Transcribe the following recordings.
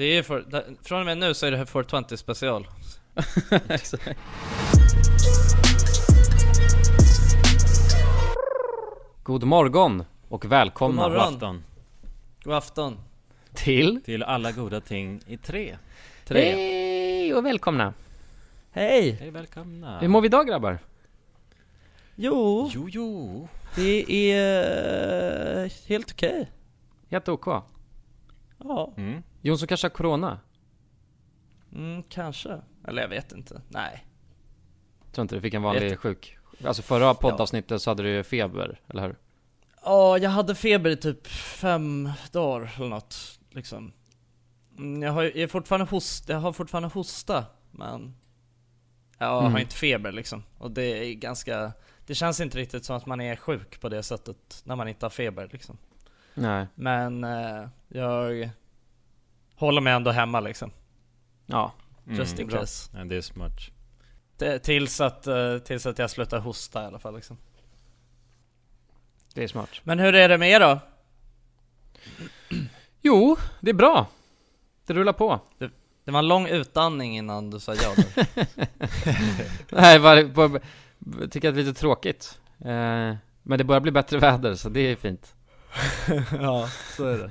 Det är för, från och med nu så är det här 420 special. Exakt. God morgon och välkomna God morgon. afton God afton. till till alla goda ting i tre. Tre. Hej och välkomna! Hej! Hej välkomna! Hur mår vi idag grabbar? Jo, Jo, jo. det är eh, helt okej. Helt OK. Ja, Mm. Jonsson kanske har Corona? mm, kanske. Eller jag vet inte. Nej. Tror inte du fick en vanlig sjuk... Alltså förra poddavsnittet så hade du feber, eller hur? Ja, jag hade feber i typ fem dagar eller något, liksom. Mm, Jag har, jag är fortfarande host, jag har fortfarande hosta, men jag Mm. har inte feber liksom. Och det är ganska, det känns inte riktigt som att man är sjuk på det sättet när man inte har feber liksom. Nej. Men eh, jag håller mig ändå hemma liksom. Ja. Just in bra. case. And this much. Det, tills, att, eh, tills att jag slutar hosta i alla fall liksom. Det är smart. Men hur är det med er då? Jo, det är bra. Det rullar på. Det var en lång utandning innan du sa ja. Nej, bara, bara, tycker att det är lite tråkigt. Eh, men det börjar bli bättre väder, så det är fint. ja, så är det.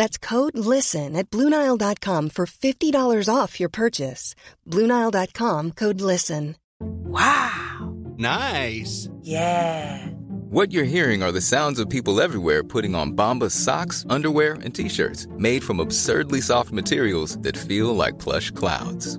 That's code LISTEN at Bluenile.com for $50 off your purchase. Bluenile.com code LISTEN. Wow! Nice. Yeah! What you're hearing are the sounds of people everywhere putting on Bombas socks, underwear, and t-shirts made from absurdly soft materials that feel like plush clouds.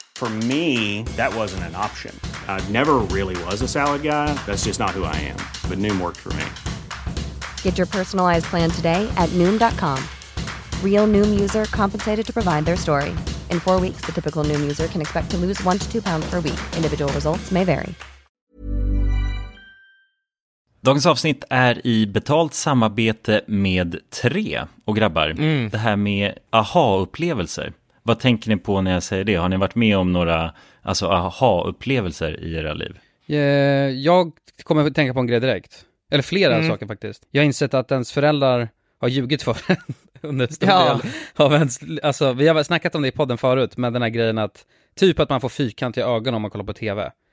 For me, that wasn't an option. I never really was a salad guy. That's just not who I am. But Noom worked for me. Get your personalized plan today at Noom.com. Real Noom user compensated to provide their story. In four weeks, the typical Noom user can expect to lose one to two pounds per week. Individual results may vary. Dagens avsnitt är i betalt samarbete med Tre. Och grabbar, det här med aha-upplevelser. Vad tänker ni på när jag säger det? Har ni varit med om några alltså, aha-upplevelser i era liv? Eh, Jag kommer att tänka på en grej direkt. Eller flera Mm. saker faktiskt. Jag har insett att ens föräldrar har ljugit för en under stor Ja. del av ens, alltså vi har snackat om det i podden förut, med den här grejen att, typ att man får fyrkantiga ögon om man kollar på tv.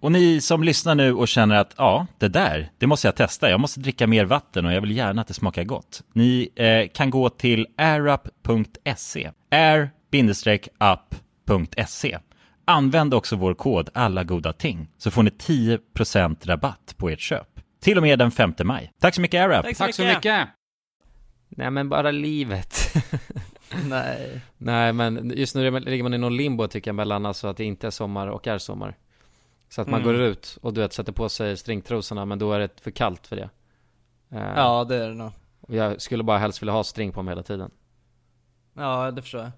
Och ni som lyssnar nu och känner att ja, det där, det måste jag testa. Jag måste dricka mer vatten och jag vill gärna att det smakar gott. Ni eh, kan gå till airup.se. air-up.se. Använd också vår kod alla goda ting så får ni 10% rabatt på ert köp. Till och med den 5 maj. Tack så mycket AirUp! Tack så mycket! Nej men bara livet. Nej. Nej men just nu ligger man i någon limbo tycker jag mellan alltså att det inte är sommar och är sommar. Så att man Mm. går ut och du vet sätter på sig stringtrosorna men då är det för kallt för det. Eh, Ja, det är det nog. och jag skulle bara helst vilja ha string på mig hela tiden. Ja, det förstår jag.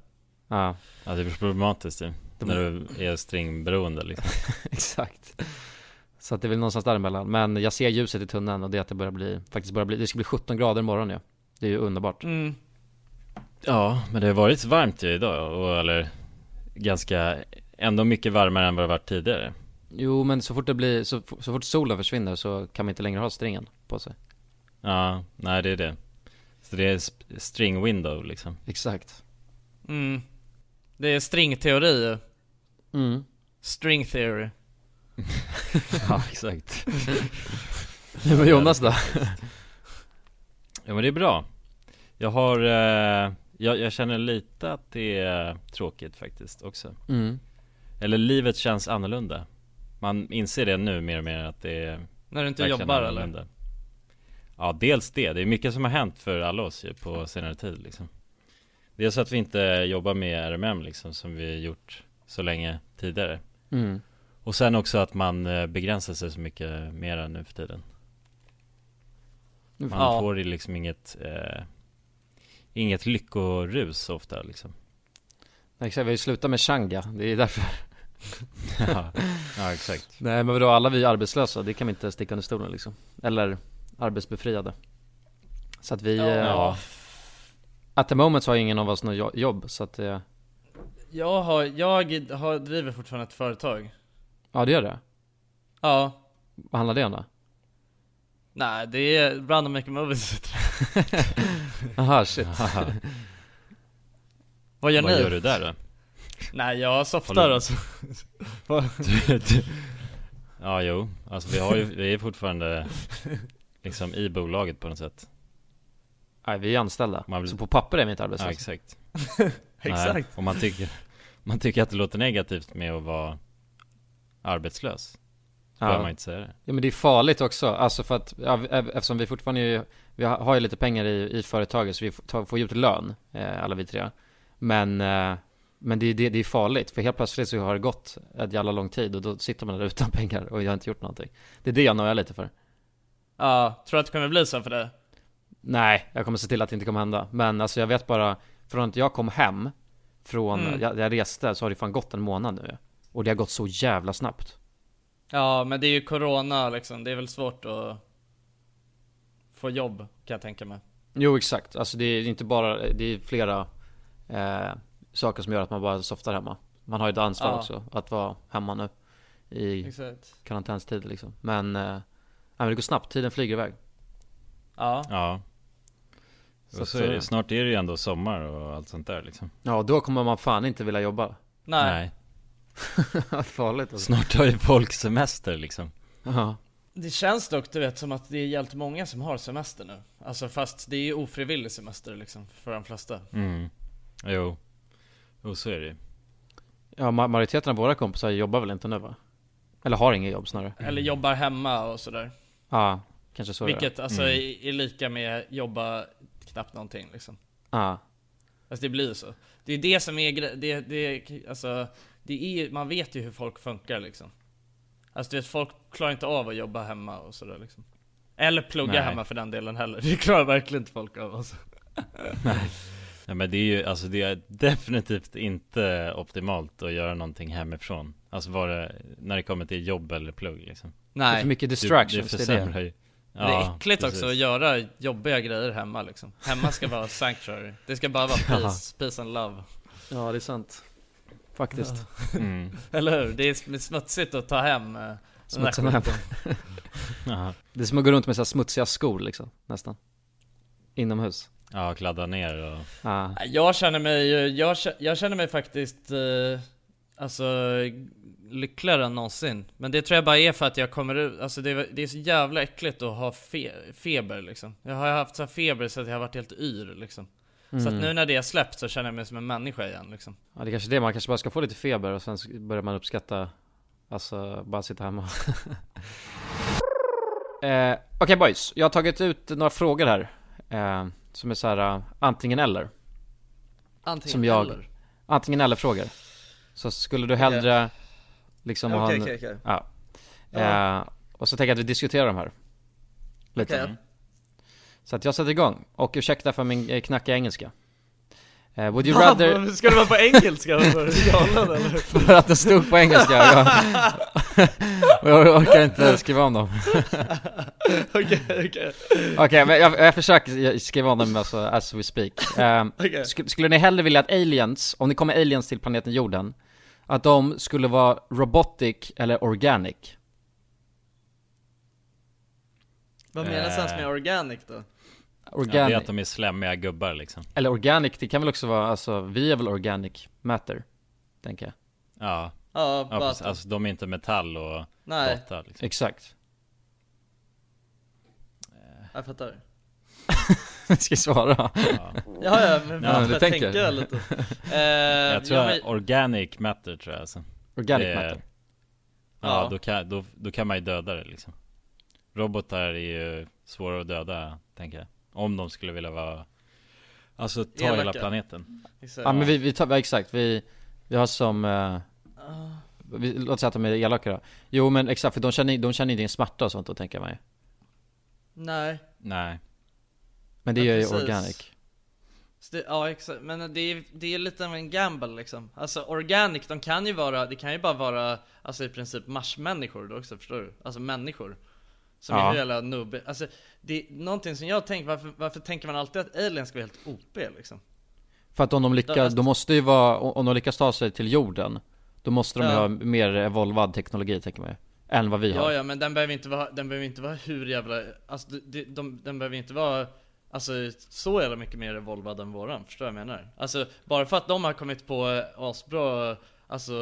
Ja, Ja, det är problematiskt ju. När du är stringberoende liksom. exakt. Så att det är väl någonstans däremellan. Men jag ser ljuset i tunneln och det är att det börjar bli, faktiskt börjar bli, det ska bli 17 grader imorgon ju. Det är ju underbart. Mm. Ja, men det har varit varmt ju idag, och, eller ganska, ändå mycket varmare än vad det varit tidigare. Jo men så fort det blir, så, så fort solen försvinner så kan man inte längre ha stringen på sig. Ja, nej det är det. Så det är string window liksom. Exakt. Mm. Det är stringteori. Mm. String theory. ja, exakt. Men Jonas då? Ja men det är bra. Jag har, eh, jag, jag känner lite att det är tråkigt faktiskt också. Mm. Eller livet känns annorlunda. Man inser det nu mer och mer att det är När du inte jobbar eller? Ja, dels det. Det är mycket som har hänt för alla oss ju på senare tid liksom. Dels att vi inte jobbar med RMM liksom som vi gjort så länge tidigare. Mm. Och sen också att man eh, begränsar sig så mycket mera nu för tiden. Man Ja. får ju liksom inget eh, Inget lyckorus så ofta liksom. Exakt, vi har ju slutat med Shanga, det är därför. ja, ja, exakt. Nej men vadå, alla vi är arbetslösa, det kan vi inte sticka under stolen liksom. Eller arbetsbefriade. Så att vi, Ja. eh, Ja. at the moment så har ingen av oss något jo- jobb, så att eh, Jag har, jag har, driver fortfarande ett företag. ja det gör det. Ja. Vad handlar det om då? Nej, det är Random Maker Movies. Aha, shit. Vad gör Vad ni? gör du där då? Nej jag softar alltså. Ja, jo. Alltså vi har ju, vi är fortfarande liksom i bolaget på något sätt. Nej, vi är anställda. Man blir- Så på papper är vi inte Ja, arbetslösa. exakt. Exakt. Nej, och man tycker, man tycker att det låter negativt med att vara arbetslös. Så behöver man inte säga det. Ja men det är farligt också, alltså för att, ja, e- eftersom vi fortfarande är, vi har ju lite pengar i, i företaget så vi får ju ut lön, eh, alla vi tre. Men, eh, men det, är- det, det är farligt, för helt plötsligt så har det gått ett jävla lång tid och då sitter man där utan pengar och jag har inte gjort någonting. Det är det jag nojar lite för. Ja, tror du att det kommer bli så för dig? Nej, jag kommer se till att det inte kommer hända. Men alltså jag vet bara, från att jag kom hem, från, Mm. jag, jag reste, så har det fan gått en månad nu. Och det har gått så jävla snabbt. Ja, men det är ju corona liksom, det är väl svårt att få jobb kan jag tänka mig. Jo exakt, alltså det är inte bara, det är flera eh, saker som gör att man bara softar hemma. Man har ju ett ansvar Ja. också, att vara hemma nu i Exakt. karantänstid liksom. Men, eh, nej, men det går snabbt, tiden flyger iväg. Ja. Ja. Så så är det, snart är det ju ändå sommar och allt sånt där liksom. Ja, då kommer man fan inte vilja jobba. Nej. Farligt alltså. Snart har ju folk semester liksom. Ja. Det känns dock du vet som att det är jävligt många som har semester nu. Alltså fast det är ju ofrivillig semester liksom för de flesta. Mm. Jo. Jo, så är det. Ja, ma- majoriteten av våra kompisar jobbar väl inte nu va? Eller har inget jobb snarare. Eller jobbar hemma och sådär. Ja, kanske så är. Vilket alltså Mm. är, är lika med jobba knappt någonting liksom. Ja. Alltså det blir ju så. Det är det som är det, det, alltså, det är man vet ju hur folk funkar liksom. Alltså du vet, folk klarar inte av att jobba hemma och sådär liksom. Eller plugga Nej. hemma för den delen heller. Det klarar verkligen inte folk av alltså. Ja, men det är ju, alltså det är definitivt inte optimalt att göra någonting hemifrån. Alltså vara, när det kommer till jobb eller plugg liksom. Det är för Nej. mycket distractions, det, det, det är det. ju. det är Ja, äckligt precis. också att göra jobbiga grejer hemma liksom. Hemma ska vara sanctuary. Det ska bara vara peace, peace and love. Ja, det är sant. Faktiskt. Mm. Eller hur? Det är smutsigt att ta hem eh, Smutsa hem. Det är som att gå runt med så här smutsiga skor liksom, nästan. Inomhus. Ja, kladda ner och... Ja. Jag känner mig, jag, jag känner mig faktiskt, eh, alltså lyckligare än någonsin. Men det tror jag bara är för att jag kommer ut, alltså det, är- det är så jävla äckligt att ha fe, feber liksom. Jag har haft så här feber så att jag har varit helt yr liksom. Så att Mm. nu när det är släppt så känner jag mig som en människa igen liksom. Ja, det är kanske är det. Man kanske bara ska få lite feber och sen så börjar man uppskatta, alltså bara sitta hemma. eh, Okej boys, jag har tagit ut några frågor här. Eh, som är så här uh, antingen eller. Antingen Som jag- eller. Antingen eller frågor. Så skulle du hellre liksom ha en... okej. Ja. Eh, och så tänker jag att vi diskuterar de här. Lite. Okej. Så att jag sätter igång. Och ursäkta för min eh, knackiga engelska. Eh, would you rather... Ska det vara på engelska? Du galen eller? för att det stod på engelska. Jag, jag orkar inte skriva om dem. Okej, okej. Okej, men jag, jag försöker skriva om dem alltså, as we speak. Um, Okej. sk- skulle ni hellre vilja att aliens, om det kommer aliens till planeten jorden, att de skulle vara robotic eller organic? Vad menas ens med organic då? Ja, det är Organic, att de är slemmiga gubbar liksom. eller organic, det kan väl också vara, alltså vi är väl organic matter, tänker jag. Ja, Ja, ja precis. alltså de är inte metall och Nej, data liksom. Exakt. jag fattar. Ska jag svara? Ja. Ja, ja, men Ja, jag tänker. tänker lite. Eh, Jag tror ja, men- organic matter tror jag alltså. Organic Det matter. Ja, Ja. Då, kan, då, då kan man ju döda det liksom. Robotar är ju svåra att döda, tänker jag. Om de skulle vilja vara Alltså ta hela Elaka. planeten Exakt. Ja men vi, vi tar, ja, exakt, vi, vi har som, eh, Ah. Låt säga att de är elaka då. Jo men exakt, för de känner, de känner inte smärta och sånt då tänker jag mig. Nej. Nej Men det Ja, gör ju organic. Det, ja exakt, men det är, det är lite av en gamble liksom. Alltså organic, de kan ju vara, det kan ju bara vara, alltså i princip marsmänniskor då också, förstår du? Alltså människor. Som Ja. är jävla nubbe, alltså det är någonting som jag tänker, varför, varför tänker man alltid att aliens ska vara helt OP liksom? För att om de lyckas, de måste ju vara, om de lyckas ta sig till jorden, då måste de Ja. ha mer evolvad teknologi tänker man ju. Än vad vi har. Ja ja, men den behöver inte vara, den behöver inte vara hur jävla, alltså de, de, de, den behöver inte vara Alltså så jävla mycket mer evolvad än våran, förstår du vad jag menar? Alltså bara för att de har kommit på asbra Alltså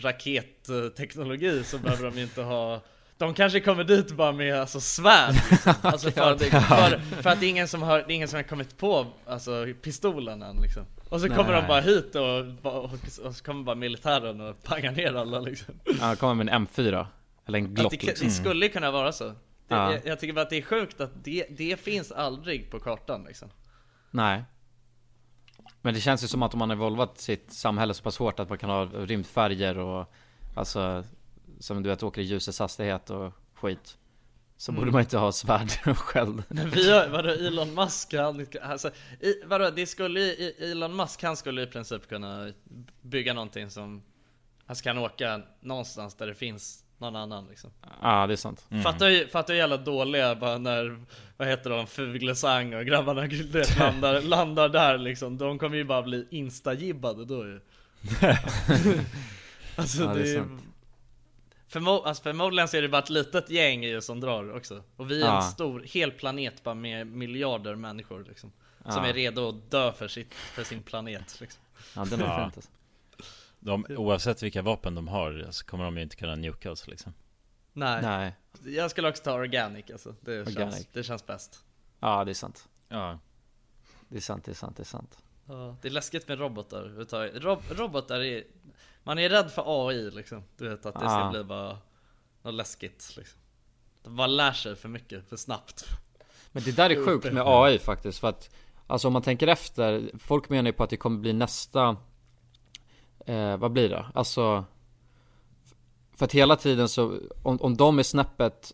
raketteknologi så behöver de inte ha de kanske kommer dit bara med alltså svärd liksom. Alltså för, att, för, för att det är ingen som har, det är ingen som har kommit på alltså, pistolen än liksom Och så kommer Nej. de bara hit och, och, och så kommer bara militären och pangar ner alla liksom Ja, kommer med en M4 Eller en Glock det, liksom. det skulle kunna vara så det, Ja. jag, jag tycker bara att det är sjukt att det, det finns aldrig på kartan liksom Nej Men det känns ju som att om man har evolvat sitt samhälle så pass hårt att man kan ha rymdfärger och Alltså Som du vet åker i ljusets hastighet och skit Så Mm. borde man inte ha svärd och sköld. Men vi har, vadå Elon Musk han, alltså, i, vadå, det skulle i- Elon Musk han skulle i princip kunna bygga någonting som Alltså kan åka någonstans där det finns någon annan liksom. Ja det är sant. Fattar ju, fattar ju jävla dåliga bara när Vad heter de, Fuglesang och grabbarna du vet, landar, landar där liksom. De kommer ju bara bli instagibbade då ju. Alltså Ja, det är det är sant. Förmo alltså förmodligen så är det bara ett litet gäng ju som drar också Och vi är Ja. en stor, hel planet bara med miljarder människor liksom Som Ja. är redo att dö för, sitt, för sin planet liksom. Ja den är Ja. fint alltså. De, oavsett vilka vapen de har så kommer de ju inte kunna nuka oss liksom. Nej. Nej Jag skulle också ta organic alltså, det, Organic. Känns, det känns bäst Ja det är sant Ja. Det är sant, det är sant, det är sant Ja, det är läskigt med robotar. Rob robotar är... Man är rädd för AI liksom. Du vet att det ska Ja. bli bara något läskigt liksom. Bara lär sig för mycket, för snabbt. Men det där är sjukt med AI faktiskt för att Alltså om man tänker efter Folk menar ju på att det kommer bli nästa eh, Vad blir det? Alltså För att hela tiden så Om, om de är snäppet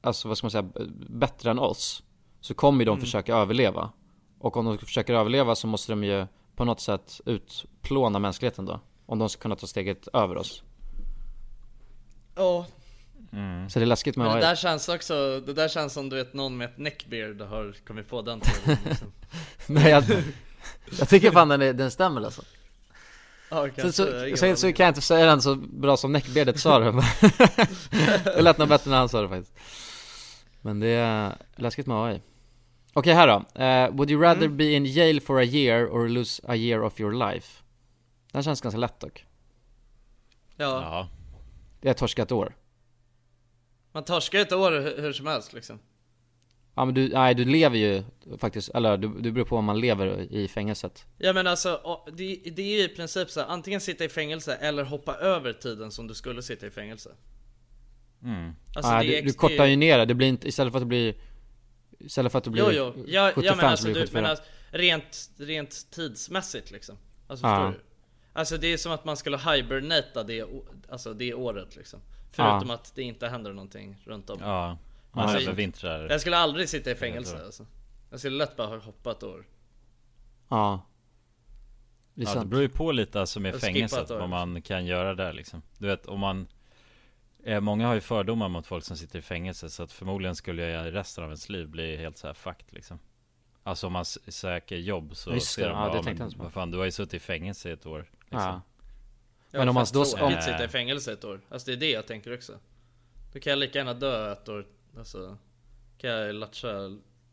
Alltså vad ska man säga Bättre än oss Så kommer ju de försöka överleva Och om de försöker överleva så måste de ju På något sätt utplåna mänskligheten då Om de ska kunna ta steget över oss. Ja, Så det är läskigt med men AI det där känns också, det där känns som du vet någon med ett neckbeard har kommit på den teorin liksom. Nej jag, jag tycker fan den, är, den stämmer alltså. Ja, Sen kanske, så, ingen så, så kan jag inte säga den så bra som Neckbeardet sa det men Det lät nog bättre när han sa det faktiskt. Men det är läskigt med AI Okej här då, Eh, Would you rather Mm. be in jail for a year or lose a year of your life? Den känns ganska lätt dock Ja, Ja. Det är torska ett år man torskar ett år hur, som helst liksom. Ja men du, nej du lever ju faktiskt, eller du, du beror på om man lever i fängelset Ja men alltså, det, det är ju i princip så här, antingen sitta i fängelse eller hoppa över tiden som du skulle sitta i fängelse. Mm. Alltså, det är du, du kortar ju ner det, det blir inte, istället för att det blir Istället för att det blir Jo jo, ja, 75 ja men alltså så blir det du 74 menar rent, rent tidsmässigt liksom Alltså Ja. förstår du? Alltså det är som att man skulle hibernata det, alltså det året liksom. Förutom att det inte händer någonting runt om. Ja. Man Alltså, övervintrar. Jag skulle aldrig sitta i fängelse alltså. Jag skulle lätt bara ha hoppat år. Ja. Det är Ja, det sant. beror ju på lite alltså med fängelset, vad man kan göra där liksom. Du vet, om man eh, Många har ju fördomar mot folk som sitter i fängelse så att förmodligen skulle jag i resten av ens liv bli helt så här fucked liksom. Alltså om man söker jobb så Just ser det, de ja, bara, det ja, men inte på. vad fan du har ju suttit i fängelse i ett år liksom. Ja. Ja, Men om man då- om- sitta i fängelse ett år. Alltså det är det jag tänker också. Då kan jag lika gärna dö ett år Alltså Kan jag latcha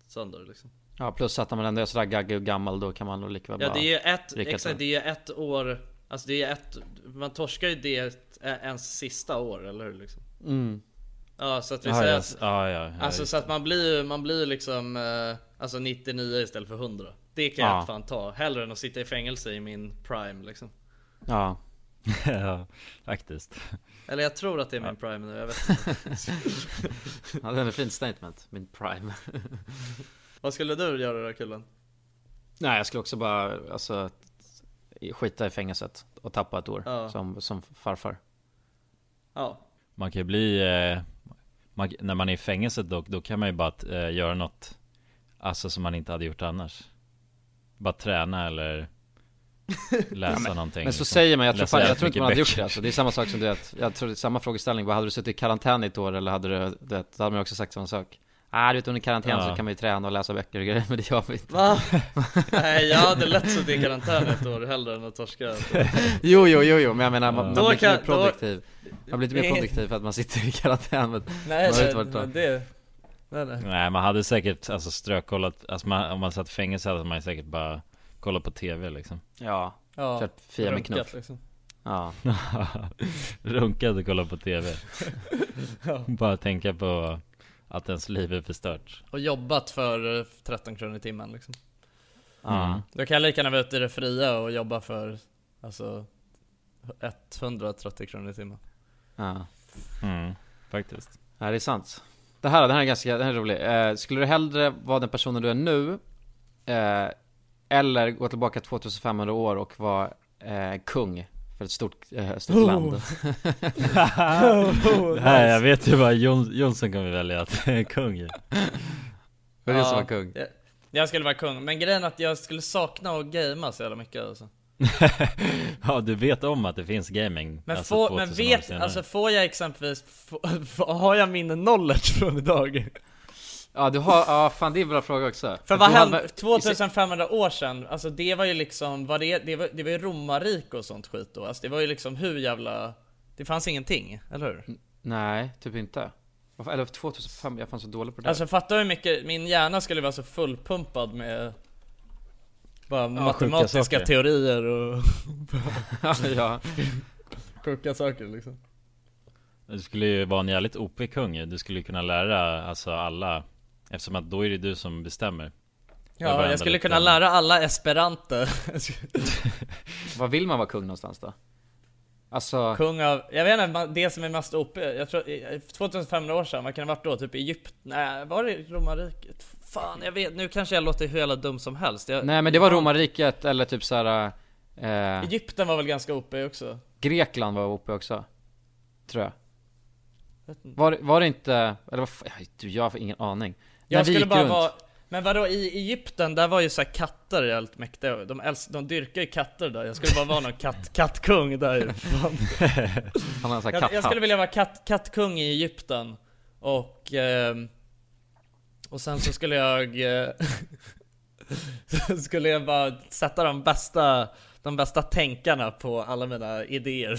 sönder liksom. Ja plus att när man ändå är sådär gaggig och gammal då kan man nog lika väl Ja bara det är ett, exakt ett det är ett år Alltså det är ett, man torskar ju det ens sista år eller hur liksom? Mm. Ja så att vi Ja, säger ja, att s- ja, ja, Alltså så att man blir ju, man blir liksom eh, Alltså 99 istället för 100 Det kan jag Ja. fan ta, hellre än att sitta i fängelse i min prime liksom Ja. Ja, faktiskt. Eller jag tror att det är min prime nu, jag vet inte. Ja det är ett fint statement, min prime. Vad skulle du göra då kullen? Nej jag skulle också bara, alltså Skita i fängelset och tappa ett år Ja. som, som farfar. Ja, Man kan ju bli eh, man, När man är i fängelset dock, då kan man ju bara eh, göra något Alltså som man inte hade gjort annars. Bara träna eller Läsa någonting Men så liksom. säger man, jag tror, fan, jag tror inte man hade gjort det alltså. Det är samma sak som du vet Jag tror det är samma frågeställning, vad hade du suttit i karantän i ett år eller hade du, du vet, då hade man också sagt samma sak Ah, du vet under karantän Ja. så kan man ju träna och läsa böcker och grejer, men det gör vi inte Va? Nej jag hade lätt suttit i karantän ett år hellre än att torska Jo, jo, jo, jo, men jag menar man, man Då blir lite kan- mer produktiv Man blir lite mer det- produktiv för att man sitter i karantän men Nej man men, vart då. men det Eller? Nej man hade säkert alltså strökollat, alltså man, om man satt i fängelse hade man ju säkert bara kollat på tv liksom Ja, Ja, kört Fia med knuff liksom. Ja, Runkat och kollat på tv Ja. Bara tänka på att ens liv är förstört Och jobbat för eh, 13 kronor i timmen liksom. ja. Mm. Då kan jag lika gärna vara ute i det fria och jobba för, alltså 130 kronor i timmen. ja. Mm, faktiskt Ja, det är sant. Det här, den här är ganska, den här är rolig. Eh, skulle du hellre vara den personen du är nu, eh, eller gå tillbaka 2500 år och vara eh, kung för ett stort, eh, stort Oh. land? Nej jag vet ju Jon, Jonsson kommer välja att kung ju. Det som var kung? Jag, jag skulle vara kung, men grejen är att jag skulle sakna att gamea så jävla mycket alltså. Ja du vet om att det finns gaming Men, alltså, får, men 2000 år vet, alltså får jag exempelvis, få, få, har jag min knowledge från idag? Ja du har, ja fan det är en bra fråga också. För vad hade- hände 2500 år sedan, alltså det var ju liksom, var det, det, var, det var ju romarrike och sånt skit då, alltså det var ju liksom hur jävla, det fanns ingenting, eller hur? Nej, typ inte. Eller 2005, jag fann så dålig på det. Alltså fatta hur mycket, min hjärna skulle vara så fullpumpad med bara matematiska saker. teorier och ja. sjuka saker liksom. Du skulle ju vara en jävligt OP-kung. Du skulle ju kunna lära alltså alla Eftersom att då är det du som bestämmer Ja, jag skulle kunna lära alla esperanto. Vad vill man vara kung någonstans då? Alltså, Kung av, jag vet inte, det som är mest OP, jag tror, eh, 2500 år sedan, vad kan det ha varit då? Typ Egypten? Nej, var det romarriket? Fan, jag vet, nu kanske jag låter hur jävla dum som helst. Jag, nej men det var romarriket eller typ såhär eh, Egypten var väl ganska OP också? Grekland var uppe också. Tror jag. Var, var det inte, eller vad fan, du jag har ingen aning. Jag skulle bara runt- vara, men vadå i Egypten, där var ju så här katter jävligt mäktiga, de, älsk, de dyrkar ju katter där, jag skulle bara vara någon katt, kattkung där. Han har jag, jag skulle vilja vara katt, kattkung i Egypten, och, ehm, och sen så skulle jag, eh, så skulle jag bara sätta de bästa, de bästa tänkarna på alla mina idéer.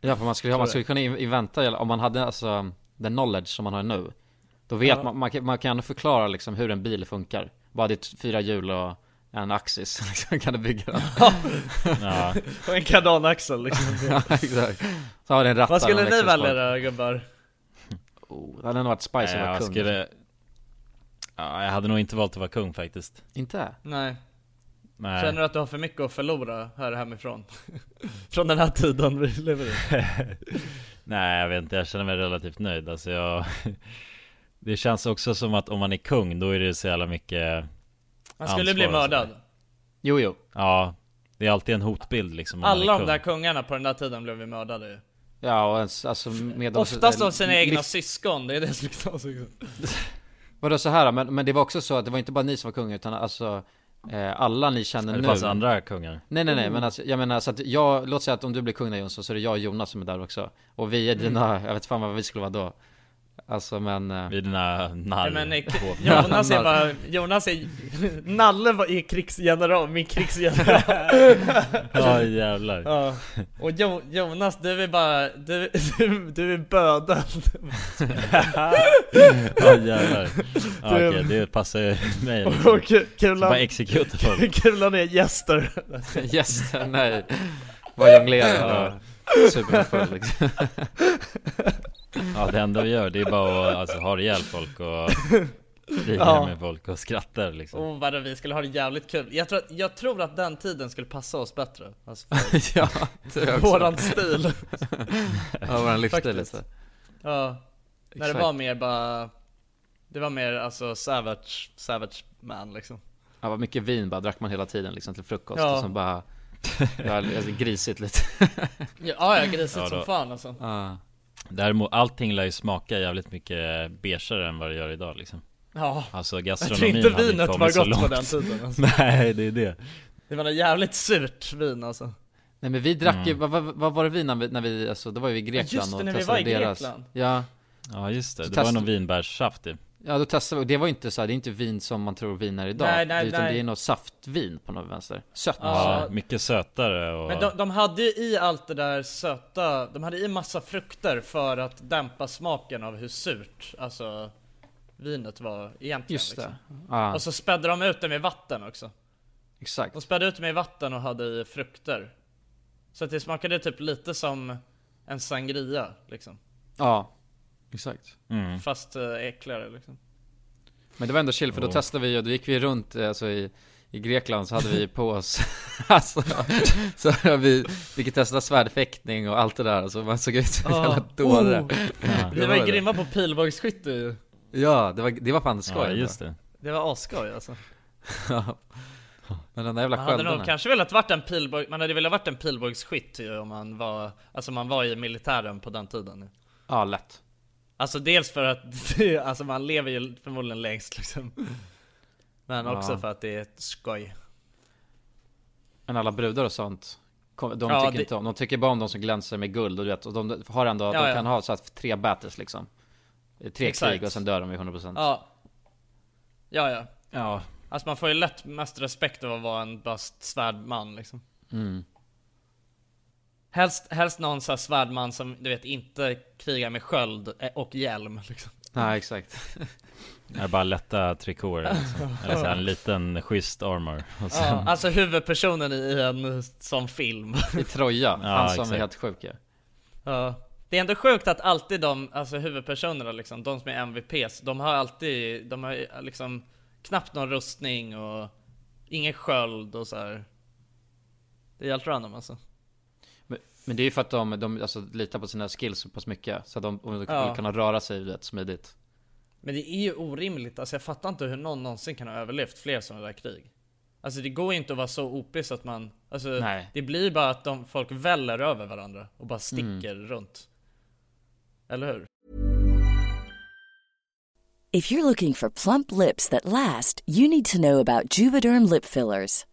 Ja för man skulle, man skulle kunna in- inventa, eller om man hade alltså den knowledge som man har nu Då vet Ja. man, man kan, man kan ändå förklara liksom hur en bil funkar Bara det är fyra hjul och en axis, liksom kan du bygga den Ja, och en kardanaxel liksom. Ja exakt Så har det en ratt Vad skulle ni välja då gubbar? Oh, det hade nog varit spicy att vara jag kung skulle Ja, jag hade nog inte valt att vara kung faktiskt Inte? Nej, Nej känner du att du har för mycket att förlora här hemifrån? Från den här tiden vi lever i? Nej jag vet inte, jag känner mig relativt nöjd. Alltså jag Det känns också som att om man är kung då är det så jävla mycket Han skulle bli mördad. Jo jo. Ja Det är alltid en hotbild liksom Alla de kung. där kungarna på den där tiden blev ju mördade ju. Ja och ens, alltså med Oftast av sina egna syskon, det är det som liksom så- Vadå så här men, men det var också så att det var inte bara ni som var kungar utan alltså eh, Alla ni känner Det nu fanns andra kungar. Nej nej nej men alltså, jag menar så att jag, låt säga att om du blir kung där Jonsson så är det jag och Jonas som är där också. Och vi är dina, jag vet fan vad vi skulle vara då Alltså men eh, Vid narr Ja, men eh, Jonas är bara, Jonas är, Nalle var är krigsgeneral, min krigsgeneral. Ja jävlar. Ja, och jo, Jonas du är bara, du, du, du är bödeln Ja jävlar. Ja, Du- Okej det passar ju mig. Liksom. Och kulan, Bara exekuta folk. kulan är gäster. Yes, nej. Bara jonglerar och superfull liksom Ja det enda vi gör det är bara att alltså, ha ihjäl folk och Kriga Ja. med folk och skrattar liksom. Och vadå, vi skulle ha det jävligt kul. Jag tror, att- jag tror att den tiden skulle passa oss bättre. Alltså, Ja, det är också. Våran stil. Ja, våran livsstil lite Ja, när det Exakt. var mer bara Det var mer alltså savage, savage man liksom. Ja, vad mycket vin bara drack man hela tiden liksom till frukost Ja. och så bara Ja, alltså grisigt lite. Ja, ja grisigt Ja, som fan alltså. Ja, Däremot allting lär ju smaka jävligt mycket beigare än vad det gör idag liksom. Ja, Alltså jag tror gastronomin inte vinet var så gott långt. på den tiden alltså. Nej det är det. Det var något jävligt surt vin alltså. Nej men vi drack ju, Mm. vad, vad, vad var det vi när vi, när vi, alltså då var vi i Grekland just det, och när vi testade var i deras Grekland. Ja, Ja just det, Så det var test- någon vinbärssaft ju Ja, då testade vi, och det var inte så här, det är inte vin som man tror vin är idag. Nej, nej, utan nej. det är något saftvin på något vänster. Sött. Ja. Ja, mycket sötare och... Men de, de hade ju i allt det där söta, de hade i massa frukter för att dämpa smaken av hur surt, alltså vinet var egentligen Just det. liksom. Ja, Och så spädde de ut det med vatten också. exakt. De spädde ut det med vatten och hade i frukter. Så att det smakade typ lite som en sangria liksom. Ja, exakt. Mm. Fast eh, äckligare liksom. Men det var ändå chill för då Oh. testade vi och då gick vi runt eh, alltså i, i Grekland så hade vi på oss Alltså, så vi fick testa svärdfäktning och allt det där så man såg ut som en Ah. jävla dåre Oh. Ja. Vi var ju grymma på pilbågsskytte ju. Ja, det var, det var fan skoj ja, just det. Det var asskoj alltså. Men den där jävla Man hade nog kanske velat varit en pilbåg, man hade velat varit en pilbågsskytt ju om man var, alltså man var i militären på den tiden. Ja, lätt Alltså dels för att, alltså man lever ju förmodligen längst liksom. Men också Ja. för att det är ett skoj. Men alla brudar och sånt De Ja, tycker det- inte om, de tycker bara om de som glänser med guld och du vet, och de har ändå, Ja, de kan ha så att tre battles liksom Tre Exakt. krig och sen dör de i 100% Ja. Ja ja. Ja, Alltså man får ju lätt mest respekt av att vara en bara svärdman liksom. mm. Helst, helst någon sån här svärdman som du vet inte krigar med sköld eh, och hjälm liksom. Nej exakt Det är bara lätta trikåer liksom. Eller så här, en liten schysst armor. Sen, Ja, alltså huvudpersonen i en sån film. I Troja, Ja, han som exakt. är helt sjuk ja. Ja. Det är ändå sjukt att alltid de, alltså huvudpersonerna liksom, de som är MVPs, de har alltid, de har liksom knappt någon rustning och ingen sköld och så här. Det är helt random alltså. Men, det är ju för att de, de alltså, litar på sina skills så pass mycket Så att de, de Ja. kunna röra sig rätt smidigt Men det är ju orimligt, alltså jag fattar inte hur någon någonsin kan ha överlevt fler sådana där krig. Alltså det går inte att vara så OP så att man, alltså Nej. det blir bara att de, folk väller över varandra och bara sticker runt. Eller hur? If you're looking for plump lips that last, you need to know about Juvederm lip fillers.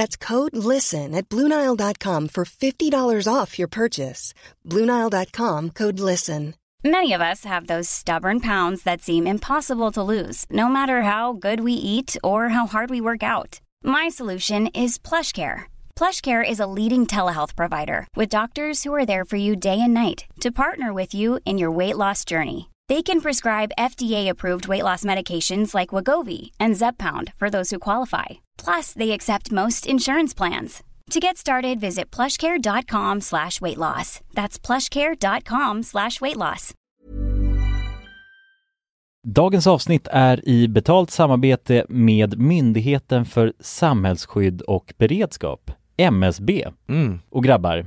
That's code LISTEN at Bluenile.com for $50 off your purchase. Bluenile.com code LISTEN. Many of us have those stubborn pounds that seem impossible to lose, no matter how good we eat or how hard we work out. My solution is PlushCare. PlushCare is a leading telehealth provider with doctors who are there for you day and night to partner with you in your weight loss journey. They can prescribe FDA-approved weight loss medications like Wagovi and Zepbound for those who qualify. Plus, they accept most insurance plans. To get started, visit plushcare.com slash weight loss. That's plushcare.com slash weight loss. Dagens avsnitt är i betalt samarbete med Myndigheten för samhällsskydd och beredskap, MSB. Mm. Och grabbar,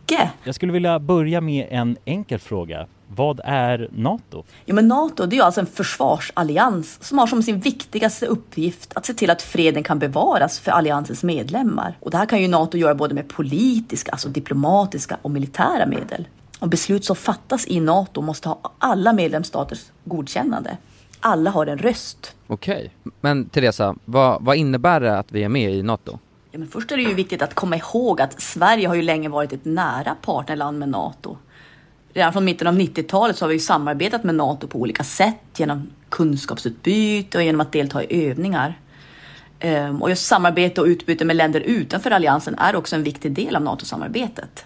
Jag skulle vilja börja med en enkel fråga. Vad är NATO? Ja, men NATO det är alltså en försvarsallians som har som sin viktigaste uppgift att se till att freden kan bevaras för alliansens medlemmar. Och det här kan ju NATO göra både med politiska, alltså diplomatiska och militära medel. Och beslut som fattas i NATO måste ha alla medlemsstaters godkännande. Alla har en röst. Okej. Men Teresa, vad, vad innebär det att vi är med i NATO? Ja, men först är det ju viktigt att komma ihåg att Sverige har ju länge varit ett nära partnerland med NATO. Redan från mitten av 90-talet så har vi ju samarbetat med NATO på olika sätt genom kunskapsutbyte och genom att delta i övningar. Ehm, och just samarbete och utbyte med länder utanför alliansen är också en viktig del av NATO-samarbetet.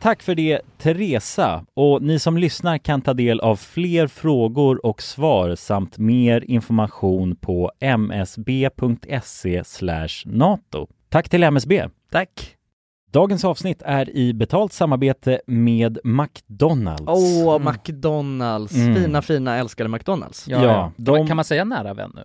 Tack för det Teresa och ni som lyssnar kan ta del av fler frågor och svar samt mer information på msb.se nato. Tack till MSB. Tack. Dagens avsnitt är i betalt samarbete med McDonalds. Åh, McDonalds! Mm. Fina, fina, älskade McDonalds. Ja, Ja, Kan, man, de- kan man säga nära vän nu?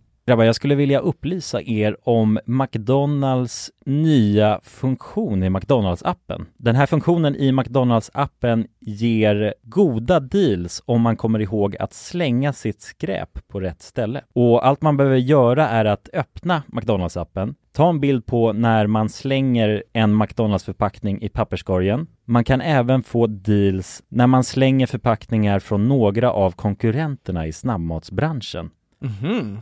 Grabbar, jag skulle vilja upplysa er om McDonalds nya funktion i McDonalds-appen. Den här funktionen i McDonalds-appen ger goda deals om man kommer ihåg att slänga sitt skräp på rätt ställe. Och allt man behöver göra är att öppna McDonalds-appen, ta en bild på när man slänger en McDonalds-förpackning i papperskorgen. Man kan även få deals när man slänger förpackningar från några av konkurrenterna i snabbmatsbranschen. Mhm.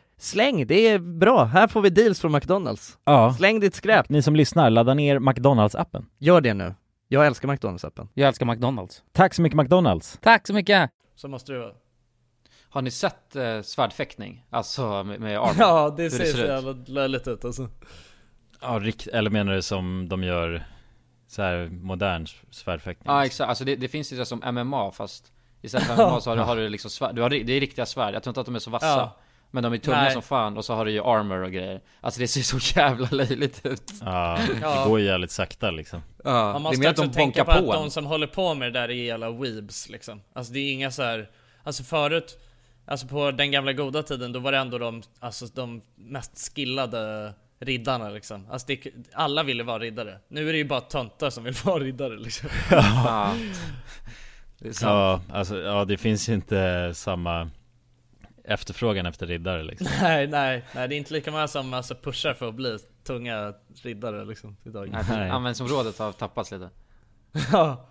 släng, det är bra. Här får vi deals från McDonalds. Ja. Släng ditt skräp. Ni som lyssnar, ladda ner McDonalds-appen. Gör det nu. Jag älskar McDonalds-appen. Jag älskar McDonalds. Tack så mycket McDonalds! Tack så mycket! Så måste det vara. Har ni sett eh, svärdfäktning? Alltså med, med armor? Ja, det Hur ser så jävla löjligt ut alltså. Ja, rikt, eller menar du som de gör så här modern svärdfäktning? Ja exakt, alltså det, det finns ju som MMA fast Istället för MMA så har du, har du liksom svärd, du har, det är riktiga svärd, jag tror inte att de är så vassa Ja. Men de är tunga Nej. som fan och så har du ju armor och grejer Alltså det ser så jävla löjligt ut Ja, det går ju jävligt sakta liksom. Ja, Man det är måste mer att också de tänka bonkar på på att de som håller på med det där är jävla weebs liksom. Alltså det är inga så här. alltså förut, alltså på den gamla goda tiden då var det ändå de, alltså de mest skillade riddarna liksom. Alltså det, alla ville vara riddare. Nu är det ju bara töntar som vill vara riddare liksom. Ja. Det är. Ja, alltså, ja det finns ju inte samma efterfrågan efter riddare liksom. nej, nej, nej det är inte lika många som alltså pushar för att bli tunga riddare liksom idag. Nej. Användningsområdet har tappats lite Ja.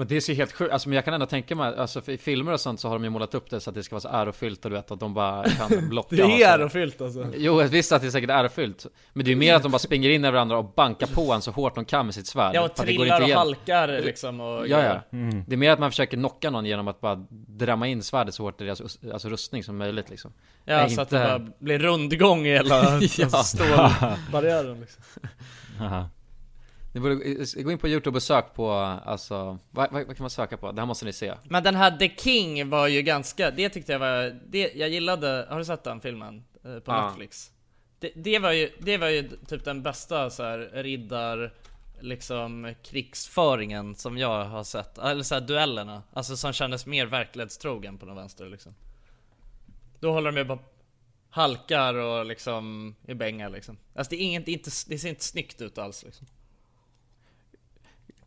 Men det ser helt sjukt, alltså men jag kan ändå tänka mig, alltså i filmer och sånt så har de ju målat upp det så att det ska vara så ärofyllt och du vet att de bara kan blocka Det är så. ärofyllt alltså. Jo visst att det är säkert ärofyllt Men det är ju mer att de bara springer in i varandra och bankar på en så hårt de kan med sitt svärd Ja och För att det går trillar inte och halkar liksom och Ja ja. Mm. det är mer att man försöker knocka någon genom att bara dramma in svärdet så hårt i deras alltså, rustning som möjligt liksom Ja Nej, så att inte- det bara blir rundgång i hela Ja. stålbarriären liksom. Ni borde gå in på youtube och sök på, alltså, vad, vad, vad kan man söka på? Det här måste ni se Men den här The King var ju ganska, det tyckte jag var, det, jag gillade, har du sett den filmen? Eh, på Ja. Netflix? Det, det var ju, det var ju typ den bästa så här riddar, liksom krigsföringen som jag har sett, eller så här duellerna, alltså som kändes mer verklighetstrogen på den vänster liksom Då håller de ju bara halkar och liksom i bängar liksom Alltså det är inget, det, är inte, det ser inte snyggt ut alls liksom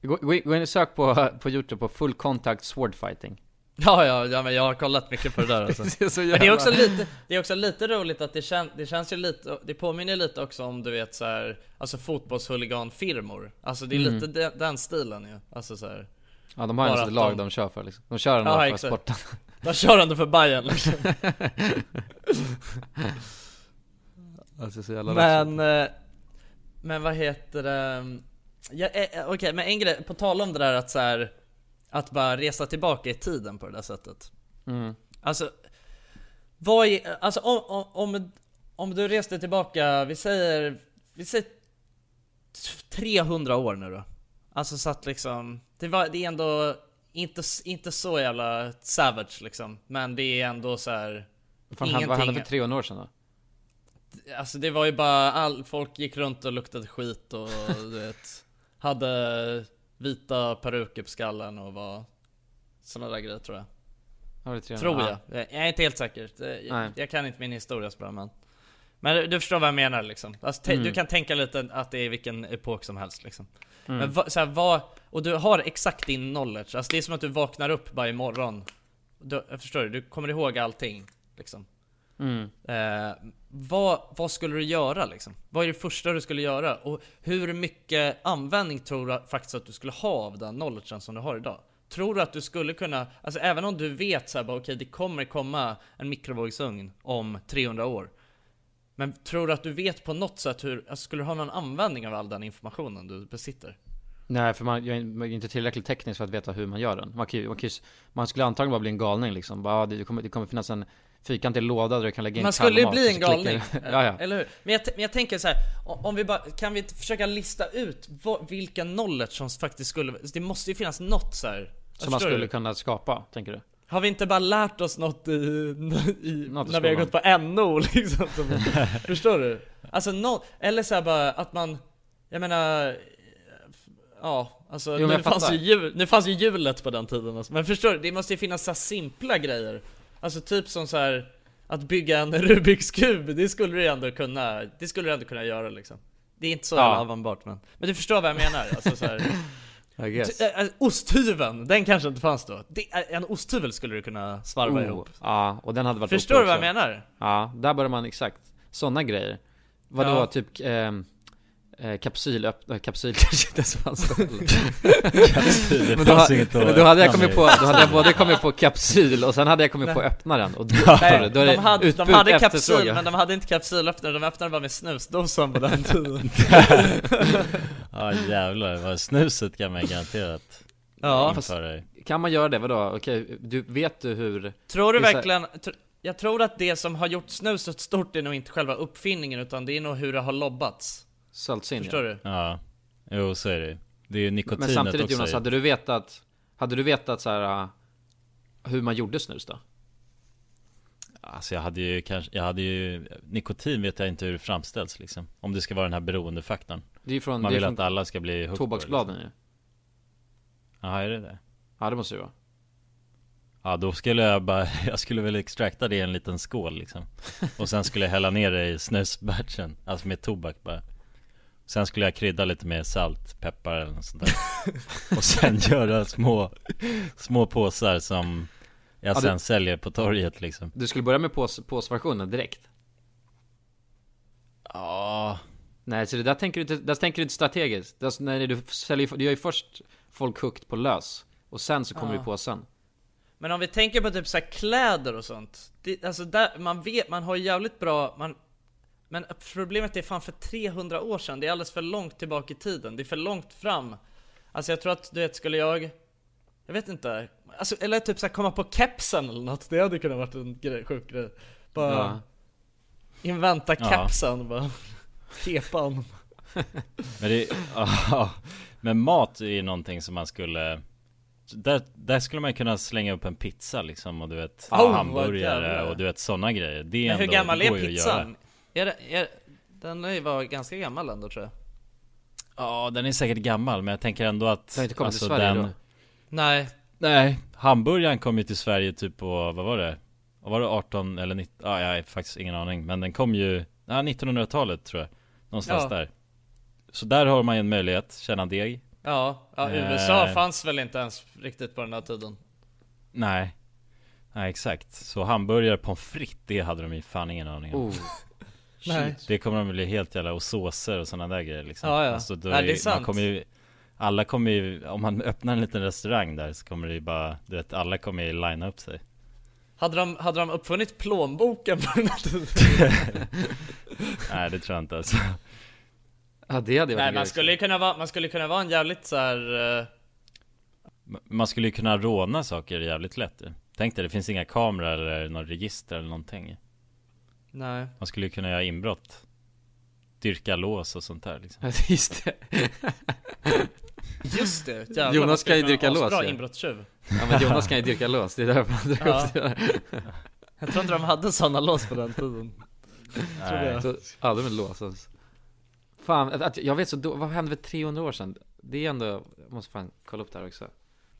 Gå, gå, in- och sök på, på youtube på full contact sword fighting Ja, ja, ja men jag har kollat mycket på det där alltså. Det är Men det är också lite, det är också lite roligt att det, kän, det känns ju lite, det påminner lite också om du vet så här, alltså fotbollshuliganfirmor Alltså det är Mm. lite den, den stilen ju, alltså så här. Ja de har ju ett lag de... kör för liksom. De kör ändå Ja, för exakt. sporten De kör ändå för Bayern liksom Alltså så jävla Men, eh, men vad heter det? Ja, eh, Okej, men en grej, på tal om det där att så här, att bara resa tillbaka i tiden på det där sättet. Mm. Alltså, vad är, alltså om, om, om, du reste tillbaka, vi säger, vi säger 300 år nu då. Alltså så att liksom, det, var, det är ändå inte, inte så jävla savage liksom, men det är ändå så här. Fan, han- vad hände för 300 år sedan då? Alltså det var ju bara, all, folk gick runt och luktade skit och du vet Hade vita peruker på skallen och var sådana där grejer tror jag Ja, 300. Tror jag, Ja. jag är inte helt säker, jag, jag kan inte min historia så bra men Men du, förstår vad jag menar liksom alltså, Mm. Du kan tänka lite att det är vilken epok som helst liksom Mm. Men va, så här, vad, och du har exakt din knowledge, alltså det är som att du vaknar upp varje morgon du, Jag förstår du, du kommer ihåg allting liksom Mm. Eh, vad, vad skulle du göra liksom? Vad är det första du skulle göra? Och hur mycket användning tror du faktiskt att du skulle ha av den knowledgen som du har idag? Tror du att du skulle kunna, alltså även om du vet så här, bara, okej det kommer komma en mikrovågsugn om 300 år Men tror du att du vet på något sätt hur, alltså, skulle du ha någon användning av all den informationen du besitter? Nej för man, jag är inte tillräckligt teknisk för att veta hur man gör den Man, kan, man, kan, ju- man skulle antagligen bara bli en galning liksom bara, det, kommer, det kommer finnas en fyrkantig låda där du kan lägga in Man skulle ju bli en galning, ja, ja. eller hur? Men jag, men jag tänker så här, om vi bara, kan vi försöka lista ut vad, vilka knowledge som faktiskt skulle, det måste ju finnas något så här. Som man skulle du? kunna skapa, tänker du? Har vi inte bara lärt oss något i, i Något när vi har gått på NO liksom? Som, förstår du? Alltså no, eller så här bara att man, jag menar, ja, alltså Jo, nu, fanns ju nu fanns ju hjulet på den tiden alltså. Men förstår du? Det måste ju finnas så simpla grejer. Alltså typ som så här att bygga en Rubiks kub, det skulle du ändå kunna, det skulle du ändå kunna göra liksom. Det är inte så Ja. men, men du förstår vad jag menar? Alltså så här, I guess. T- äh, osthyveln, den kanske inte fanns då. Det, en osthyvel skulle du kunna svarva Oh, ihop. Ja, och den hade varit Förstår du vad jag menar? Ja, där börjar man exakt Sådana grejer Vadå, Ja. typ ehm, eh, kapsyl, öpp, äh, kapsyl kanske inte ens fanns då. Kapsyl, Men då, fanns inget men då hade jag kommit på, då hade jag både kommit på kapsyl och sen hade jag kommit på att öppna den och då, Nej, då är det de hade, de hade kapsyl, men de hade inte kapsylöppnare, de öppnade bara med snusdosan på den tiden. Ja jävlar, vad snuset kan man garanterat Ja. i. Kan man göra det? Vadå? Okej, du, vet du hur Tror du vissa- verkligen, tr- jag tror att det som har gjort snuset stort är nog inte själva uppfinningen utan det är nog hur det har lobbats. Saltsin Förstår ja. du? Ja, jo så är det Det är ju nikotinet Men samtidigt också Jonas, hade du vetat Hade du vetat så här äh, Hur man gjorde snus då? Alltså jag hade ju kanske, jag hade ju Nikotin vet jag inte hur det framställs liksom Om det ska vara den här beroendefaktorn Det är från, Man det är vill från att alla ska bli hooked Tobaksbladen liksom. ju Ja, är det det? Ja det måste det vara Ja då skulle jag bara, jag skulle väl extrakta det i en liten skål liksom Och sen skulle jag hälla ner det i snusbatchen Alltså med tobak bara Sen skulle jag krydda lite med salt, peppar eller något sånt där Och sen göra små, små påsar som jag Ja, du- sen säljer på torget liksom Du skulle börja med pås, påsversionen direkt? Ja Nej så det där tänker du inte, där tänker du inte strategiskt det är alltså, när du säljer, du gör ju först folk hooked på lös Och sen så kommer Ja. du på sen Men om vi tänker på typ så här kläder och sånt. Det, alltså där, man vet, man har jävligt bra, man, men problemet är fan för 300 år sedan, det är alldeles för långt tillbaka i tiden, det är för långt fram. Alltså jag tror att, du vet, skulle jag, jag vet inte, alltså, eller typ så här komma på kepsen eller något, det hade kunnat varit en grej, sjuk grej. Bara Ja. inventa Ja. kepsen, bara kepan. Men det, ja, men mat är ju någonting som man skulle där, där skulle man kunna slänga upp en pizza liksom och du vet Oh, hamburgare och du vet sådana grejer Det är Men hur ändå, gammal är pizzan? Är det, är, den är ju var ganska gammal ändå tror jag Ja den är säkert gammal men jag tänker ändå att Den har inte kommit till alltså, Sverige den, då? Nej Nej, hamburgaren kom ju till Sverige typ på, vad var det? Var det 18 eller 19? Ja, jag har faktiskt ingen aning Men den kom ju, ja 1900-talet tror jag Någonstans Ja. där Så där har man ju en möjlighet, tjäna deg Ja, ja USA Eh. fanns väl inte ens riktigt på den här tiden Nej Nej exakt, så hamburgare, pommes frites, det hade de ju fan ingen aning om Oh. Nej. Det kommer de bli helt jävla, och såser och sådana där grejer liksom Ja, ja. Alltså, då Nej, det är Man sant. kommer ju Alla kommer ju, om man öppnar en liten restaurang där så kommer det ju bara, du vet alla kommer ju linea upp sig Hade de, hade de uppfunnit plånboken på den här tiden? Nej det tror jag inte alltså Ja det hade Nej man skulle ju kunna vara, man skulle kunna vara en jävligt så här. eh, Man skulle ju kunna råna saker jävligt lätt. Tänk dig, det finns inga kameror eller något register eller någonting Nej Man skulle ju kunna göra inbrott Dyrka lås och sånt där liksom Just det Just det, jävlar, Jonas kan ju dyrka lås ju. inbrottstjuv Ja men Jonas kan ju dyrka lås, det är därför han drar Ja. upp det där Jag tror inte de hade sådana lås på den tiden Tror Nej. jag. Så, de är lås alltså. Fan, att, att, jag vet så då, vad hände för 300 år sedan? Det är ändå, jag måste fan kolla upp det här också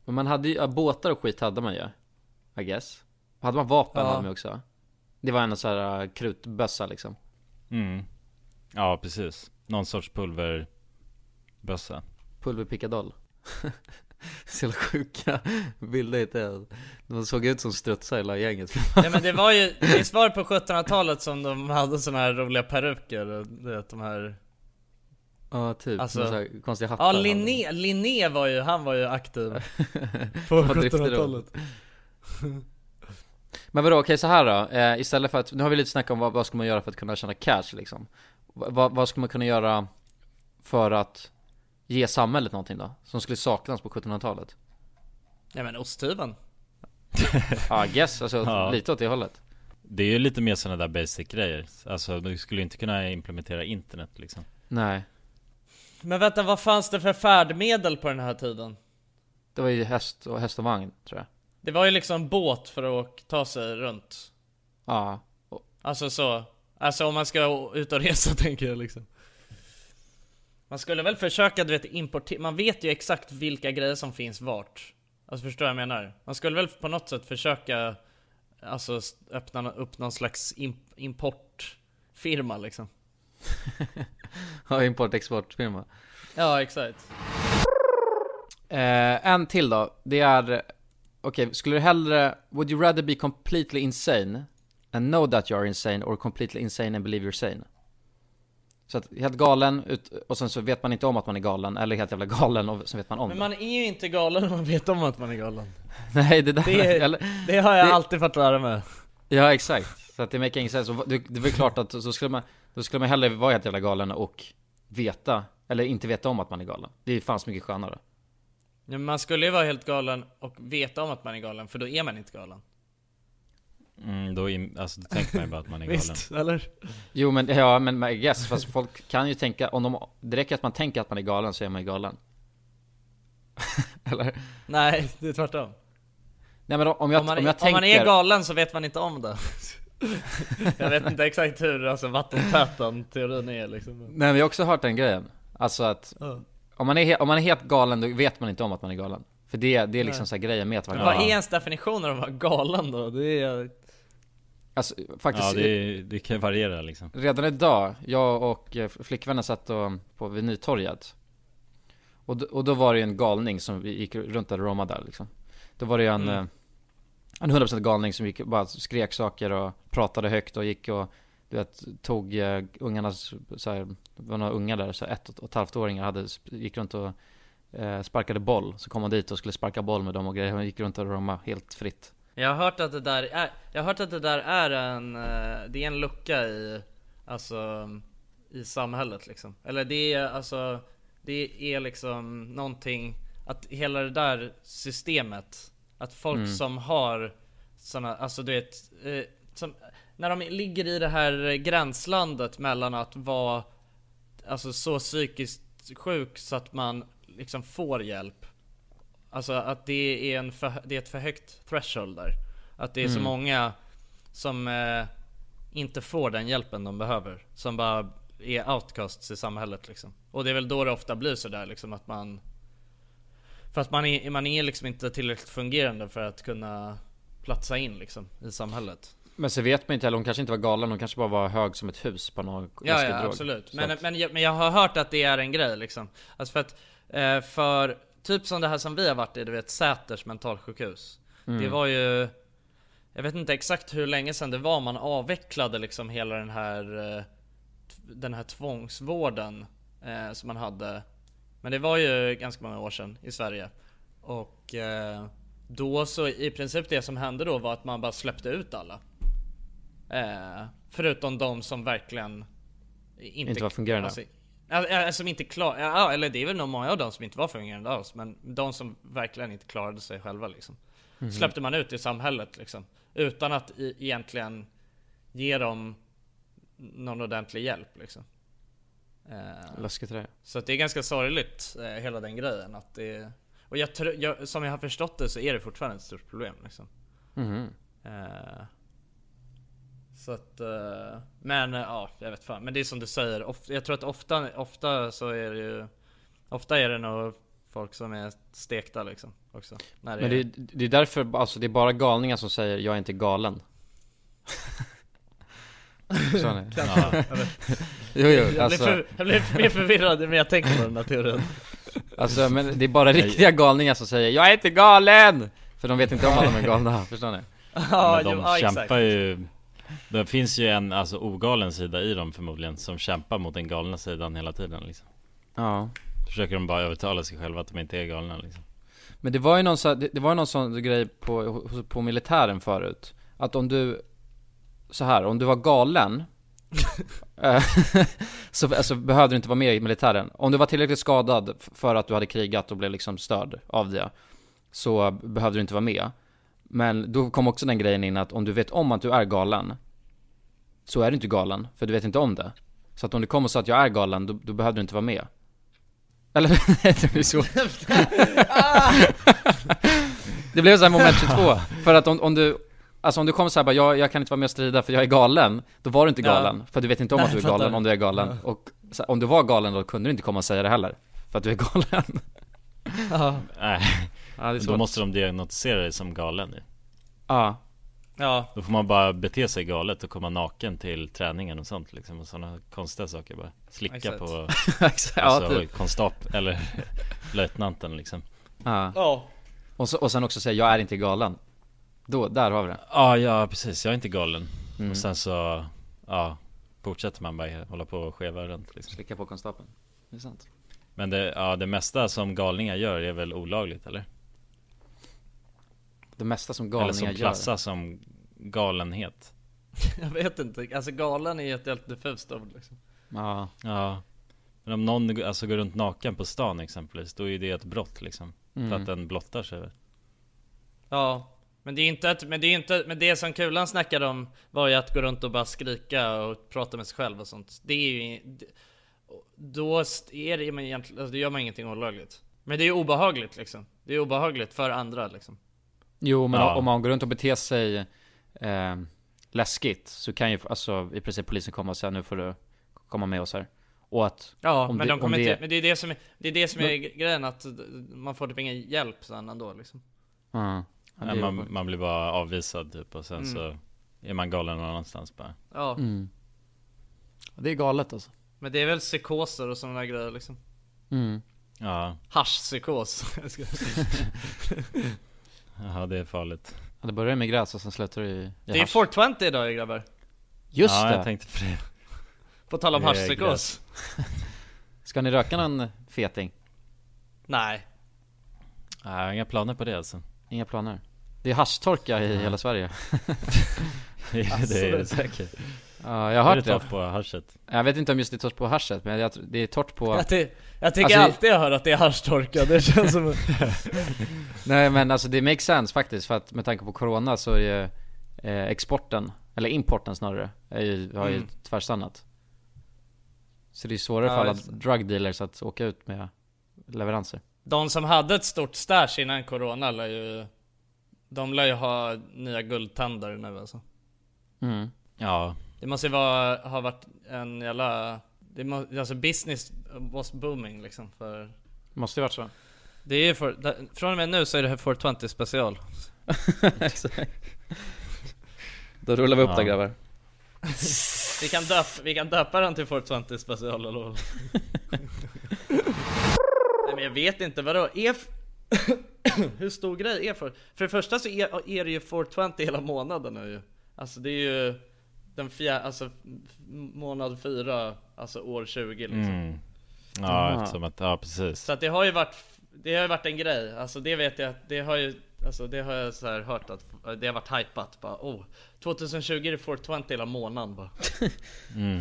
Men man hade ju, ja, båtar och skit hade man ju I guess Hade man vapen Ja. hade man också Det var en sån här uh, krutbössa liksom mm. Ja precis, någon sorts pulverbössa Pulverpickadoll Så jävla sjuka bilder inte jag. De såg ut som strutsar hela gänget Nej men det var ju, visst var det på 1700-talet som de hade såna här roliga peruker? och Du vet de här Ja typ, Alltså, så här konstiga hattar Ja Linné, Linné var ju, han var ju aktiv På Vad drifter då? 1700-talet Men vadå, okej så här då, eh, istället för att, nu har vi lite snackat om vad, vad ska man göra för att kunna tjäna cash liksom Va- vad, vad ska man kunna göra för att ge samhället någonting då? Som skulle saknas på 1700-talet? Nej men osthyveln Ja, I guess, alltså Ja. lite åt det hållet Det är ju lite mer sådana där basic grejer Alltså du skulle inte kunna implementera internet liksom Nej Men vänta, vad fanns det för färdmedel på den här tiden? Det var ju häst och, häst och vagn, tror jag Det var ju liksom båt för att ta sig runt. Ja. Alltså så. Alltså om man ska ut och resa tänker jag liksom. Man skulle väl försöka du vet importera, man vet ju exakt vilka grejer som finns vart. Alltså förstår du vad jag menar? Man skulle väl på något sätt försöka Alltså öppna upp någon slags imp- importfirma liksom. Ja, import-exportfirma. Ja exakt. Eh, En till då, det är Okej, skulle du hellre Would you rather be completely insane And know that you are insane or completely insane and believe you're sane? Så att helt galen ut, och sen så vet man inte om att man är galen Eller helt jävla galen och så vet man om Men det man är ju inte galen om man vet om att man är galen Nej det där Det, eller- det har jag det- alltid fått lära mig Ja exakt, så att det make ingen sense. Och Det, det är väl klart att så skulle man, då skulle man hellre vara helt jävla galen och veta, eller inte veta om att man är galen. Det är fan så mycket skönare. Ja, men man skulle ju vara helt galen och veta om att man är galen, för då är man inte galen mm, då, alltså, då tänker man ju bara att man är galen Visst, eller? Jo men, ja men I guess, fast folk kan ju tänka, om de, det räcker att man tänker att man är galen så är man ju galen. eller? Nej, det är tvärtom Nej men om jag, om, man, om jag om tänker... man är galen så vet man inte om det Jag vet inte exakt hur alltså, vattentät den teorin är liksom Nej men jag har också hört den grejen. Alltså att, Ja. Om, man är, om man är helt galen då vet man inte om att man är galen. För det, det är liksom så här grejen med att vara Men Vad är galen. ens definition av att vara galen då? Det är... Alltså faktiskt Ja det, det kan variera liksom Redan idag, jag och eh, flickvännen satt och, på vid Nytorget och, d- och då var det ju en galning som vi gick runt där Roma där liksom Då var det ju en, Mm. eh, en 100% galning som gick, bara skrek saker och pratade högt och gick och du vet, tog eh, ungarnas, så här, det var några unga där, så ett och ett halvt åringar hade, gick runt och eh, sparkade boll Så kom hon dit och skulle sparka boll med dem och grejer, hon gick runt och Roma helt fritt Jag har hört att det där är, jag har hört att det där är en, eh, det är en lucka i, alltså, i samhället liksom. Eller det är alltså, det är liksom någonting, att hela det där systemet, att folk Mm. som har såna, alltså du vet, eh, som, när de ligger i det här gränslandet mellan att vara alltså så psykiskt sjuk så att man liksom får hjälp. Alltså att det är, en för, det är ett för högt threshold där. Att det är så Mm. många som eh, inte får den hjälpen de behöver. Som bara är outcasts i samhället liksom. Och det är väl då det ofta blir sådär liksom att man För att man är, man är liksom inte tillräckligt fungerande för att kunna platsa in liksom i samhället. Men så vet man inte heller, hon kanske inte var galen, hon kanske bara var hög som ett hus på någon Ja, ja drog. absolut. Men, att- men, jag, men jag har hört att det är en grej liksom. Alltså för att, eh, för typ som det här som vi har varit i, du vet Säters mentalsjukhus. Mm. Det var ju, jag vet inte exakt hur länge sedan det var man avvecklade liksom hela den här, eh, den här tvångsvården eh, som man hade. Men det var ju ganska många år sedan i Sverige. Och då så i princip det som hände då var att man bara släppte ut alla. Eh, förutom de som verkligen inte, Inte var fungerande. Alltså, ja, som inte klar, ja, eller det är väl nog många av dem som inte var fungerande alls, men de som verkligen inte klarade sig själva liksom. Mhm. Släppte man ut i samhället liksom. Utan att i, egentligen ge dem någon ordentlig hjälp liksom. Eh, Läskigt det. Så det är ganska sorgligt, eh, hela den grejen. Att det, och jag, jag, som jag har förstått det så är det fortfarande ett stort problem liksom. Mhm. Eh, så att, eh, men eh, ja, jag vet fan. Men det är som du säger, of, jag tror att ofta, ofta så är det ju Ofta är det nog folk som är stekta liksom också. När Men det, är- det är därför, alltså det är bara galningar som säger 'Jag är inte galen' Så ni? Ja. Jag. Jo, jo, jag, alltså. för, jag blir mer förvirrad men jag tänker på den här teorin. Alltså men det är bara riktiga galningar som säger 'Jag är inte galen!' För de vet inte om att de är galna, förstår ni? Ja, Men de jo, ja, exakt. kämpar ju Det finns ju en alltså ogalen sida i dem förmodligen Som kämpar mot den galna sidan hela tiden liksom. Ja. Försöker de bara övertala sig själva att de inte är galna liksom. Men det var ju någon så, det, det var ju någon sån grej på, på militären förut Att om du Så här, om du var galen eh, Så alltså, behövde du inte vara med i militären. Om du var tillräckligt skadad för att du hade krigat och blev liksom störd av det Så behövde du inte vara med. Men då kom också den grejen in att om du vet om att du är galen Så är du inte galen, för du vet inte om det. Så att om du kom och sa att jag är galen, då, då behövde du inte vara med. Eller? det blir så. Det blev så här moment 22 För att om, om du Alltså om du kommer såhär bara, jag, jag kan inte vara med och strida för jag är galen Då var du inte Ja. galen, för du vet inte om Nej, att du är galen om du är galen. Ja. Och så, här, om du var galen då kunde du inte komma och säga det heller För att du är galen. Ja. Nej, Ja, det är Men då måste de diagnostisera dig som galen ju. Ja Ja. Då får man bara bete sig galet och komma naken till träningen och sånt liksom och sådana konstiga saker bara Slicka Exakt. på Exakt, ja, alltså, typ. konstap eller löjtnanten liksom Ja. Ja. Och, så, och sen också säga, jag är inte galen Då, där har vi det Ja, ja precis, jag är inte galen Mm. Och sen så, ja Fortsätter man bara hålla på och skeva runt liksom Slicka på konstapeln Det är sant Men det, ja, det mesta som galningar gör är väl olagligt eller? Det mesta som Eller galningar som gör klassas som galenhet Jag vet inte, alltså galen är ju ett helt diffust ord liksom. Ja Ja Men om någon alltså går runt naken på stan exempelvis Då är det ett brott liksom Mm. För att den blottar sig Ja, men det är inte att, men det är inte, men det som Kulan snackade om var ju att gå runt och bara skrika och prata med sig själv och sånt. Det är ju, det- då är det men egentligen, alltså, då gör man ingenting olagligt. Men det är ju obehagligt liksom. Det är obehagligt för andra liksom. Jo men Ja. om man går runt och beter sig eh, läskigt Så kan ju alltså i princip polisen komma och säga nu får du komma med oss här Och att Ja, om men det, de kommer om det, inte, men det är det som är, det är det som är grejen att man får typ ingen hjälp sen ändå liksom. Ja, ja, är man, man blir bara avvisad typ och sen Mm. så Är man galen någon annanstans bara Ja, mm. Det är galet alltså men det är väl psykoser och sådana där grejer liksom. mm. Ja, Haschpsykos. ja det är farligt ja, Det börjar med gräs och sen slutar det i, i det är hasch. 420 idag grabbar. Just Ja det! jag tänkte på det På tal om haschpsykos. Ska ni röka någon feting? Nej. Nej, jag har inga planer på det alltså Inga planer? Det är haschtorka i hela Sverige Det är det är det säkert Ja, jag har Är hört det det torrt på haschet? Jag vet inte om just det är torrt på haschet, men jag, det är torrt på Jag, ty- jag tycker Alltså, alltid jag hör att det är haschtorka, det känns som... Nej men alltså det makes sense faktiskt, för att med tanke på Corona så är ju eh, exporten, eller importen snarare, är ju, har ju Mm. tvärstannat Så det är svårare Ja, för alla just drug dealers att åka ut med leveranser. De som hade ett stort stash innan corona lär ju De lär ju ha nya guldtänder nu alltså Mm. Ja, Det måste ju vara, ha varit en jävla det må, Alltså business was booming liksom för Måste ju varit så. Det är ju för, där- från och med nu så är det här 420 special Exakt. Då rullar vi upp Ja. där grabbar. vi, kan döp, vi kan döpa den till 420 special eller vad? Nej men jag vet inte, vadå? Är f- Hur stor grej är för? För det första så är, är det ju 420 hela månaden nu ju Alltså det är ju den fjärde, alltså månad fyra, alltså år 20 liksom Mm. Ja, eftersom att, ja precis. Så att det har ju varit, det har ju varit en grej, alltså det vet jag, det har ju Alltså det har jag så här hört att det har varit hypat bara oh 2020 är det 420 hela månaden bara Mm.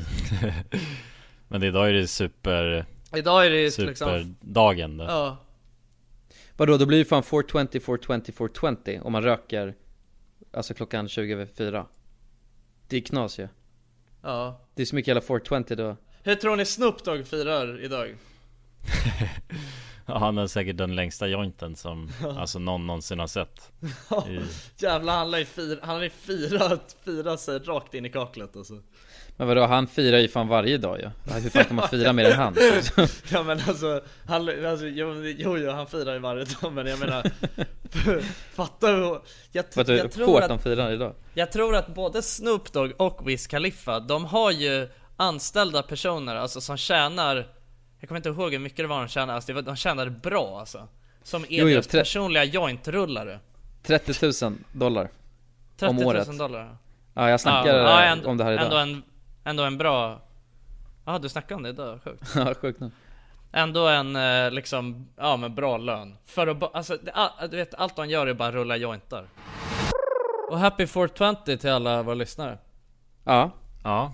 Men idag är det super... Idag är det liksom- Superdagen då. Ja Vadå, då blir det fan 420, 420, 420 om man röker Alltså klockan 20 över 4 Det är knas ju. Ja. Det är så mycket jävla 420 då. Hur tror ni Snoop Dogg firar idag? Ja, han har säkert den längsta jointen som alltså någon någonsin har sett. I, Jävlar han har ju fira, han har ju firat, firat sig rakt in i kaklet alltså Men vadå, han firar ju fan varje dag ju. Ja. Hur fan kan man fira mer än han? Ja men alltså, han, alltså jo, jo, jo han firar ju varje dag men jag menar Fatta hur, jag, Vad jag du, tror hårt att han firar idag? Jag tror att både Snoop Dogg och Wiz Khalifa, de har ju anställda personer, alltså som tjänar Jag kommer inte ihåg hur mycket det var de tjänade, alltså de tjänade bra alltså. Som är Jo, jo, deras tre- personliga jointrullare. 30 000 dollar 30 Om 000 året dollar. Ja, jag snackar ja, ändå, om det här idag. Ändå en, ändå en bra Ja du snackar om det? Idag, sjukt. Ja, sjukt nog. Ändå en eh, liksom, ja men bra lön. För att ba- alltså, det, all, du vet allt de gör är bara rulla jointar. Och happy 420 till alla våra lyssnare. Ja. Ja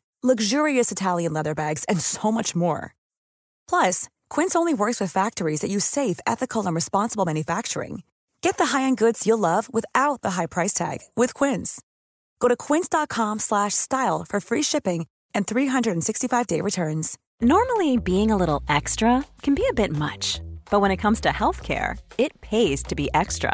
luxurious Italian leather bags, and so much more. Plus, Quince only works with factories that use safe, ethical, and responsible manufacturing. Get the high-end goods you'll love without the high price tag with Quince. Go to quince.com slash style for free shipping and 365-day returns. Normally, being a little extra can be a bit much, but when it comes to healthcare, it pays to be extra.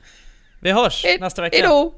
Vi hörs nästa vecka! Hejdå!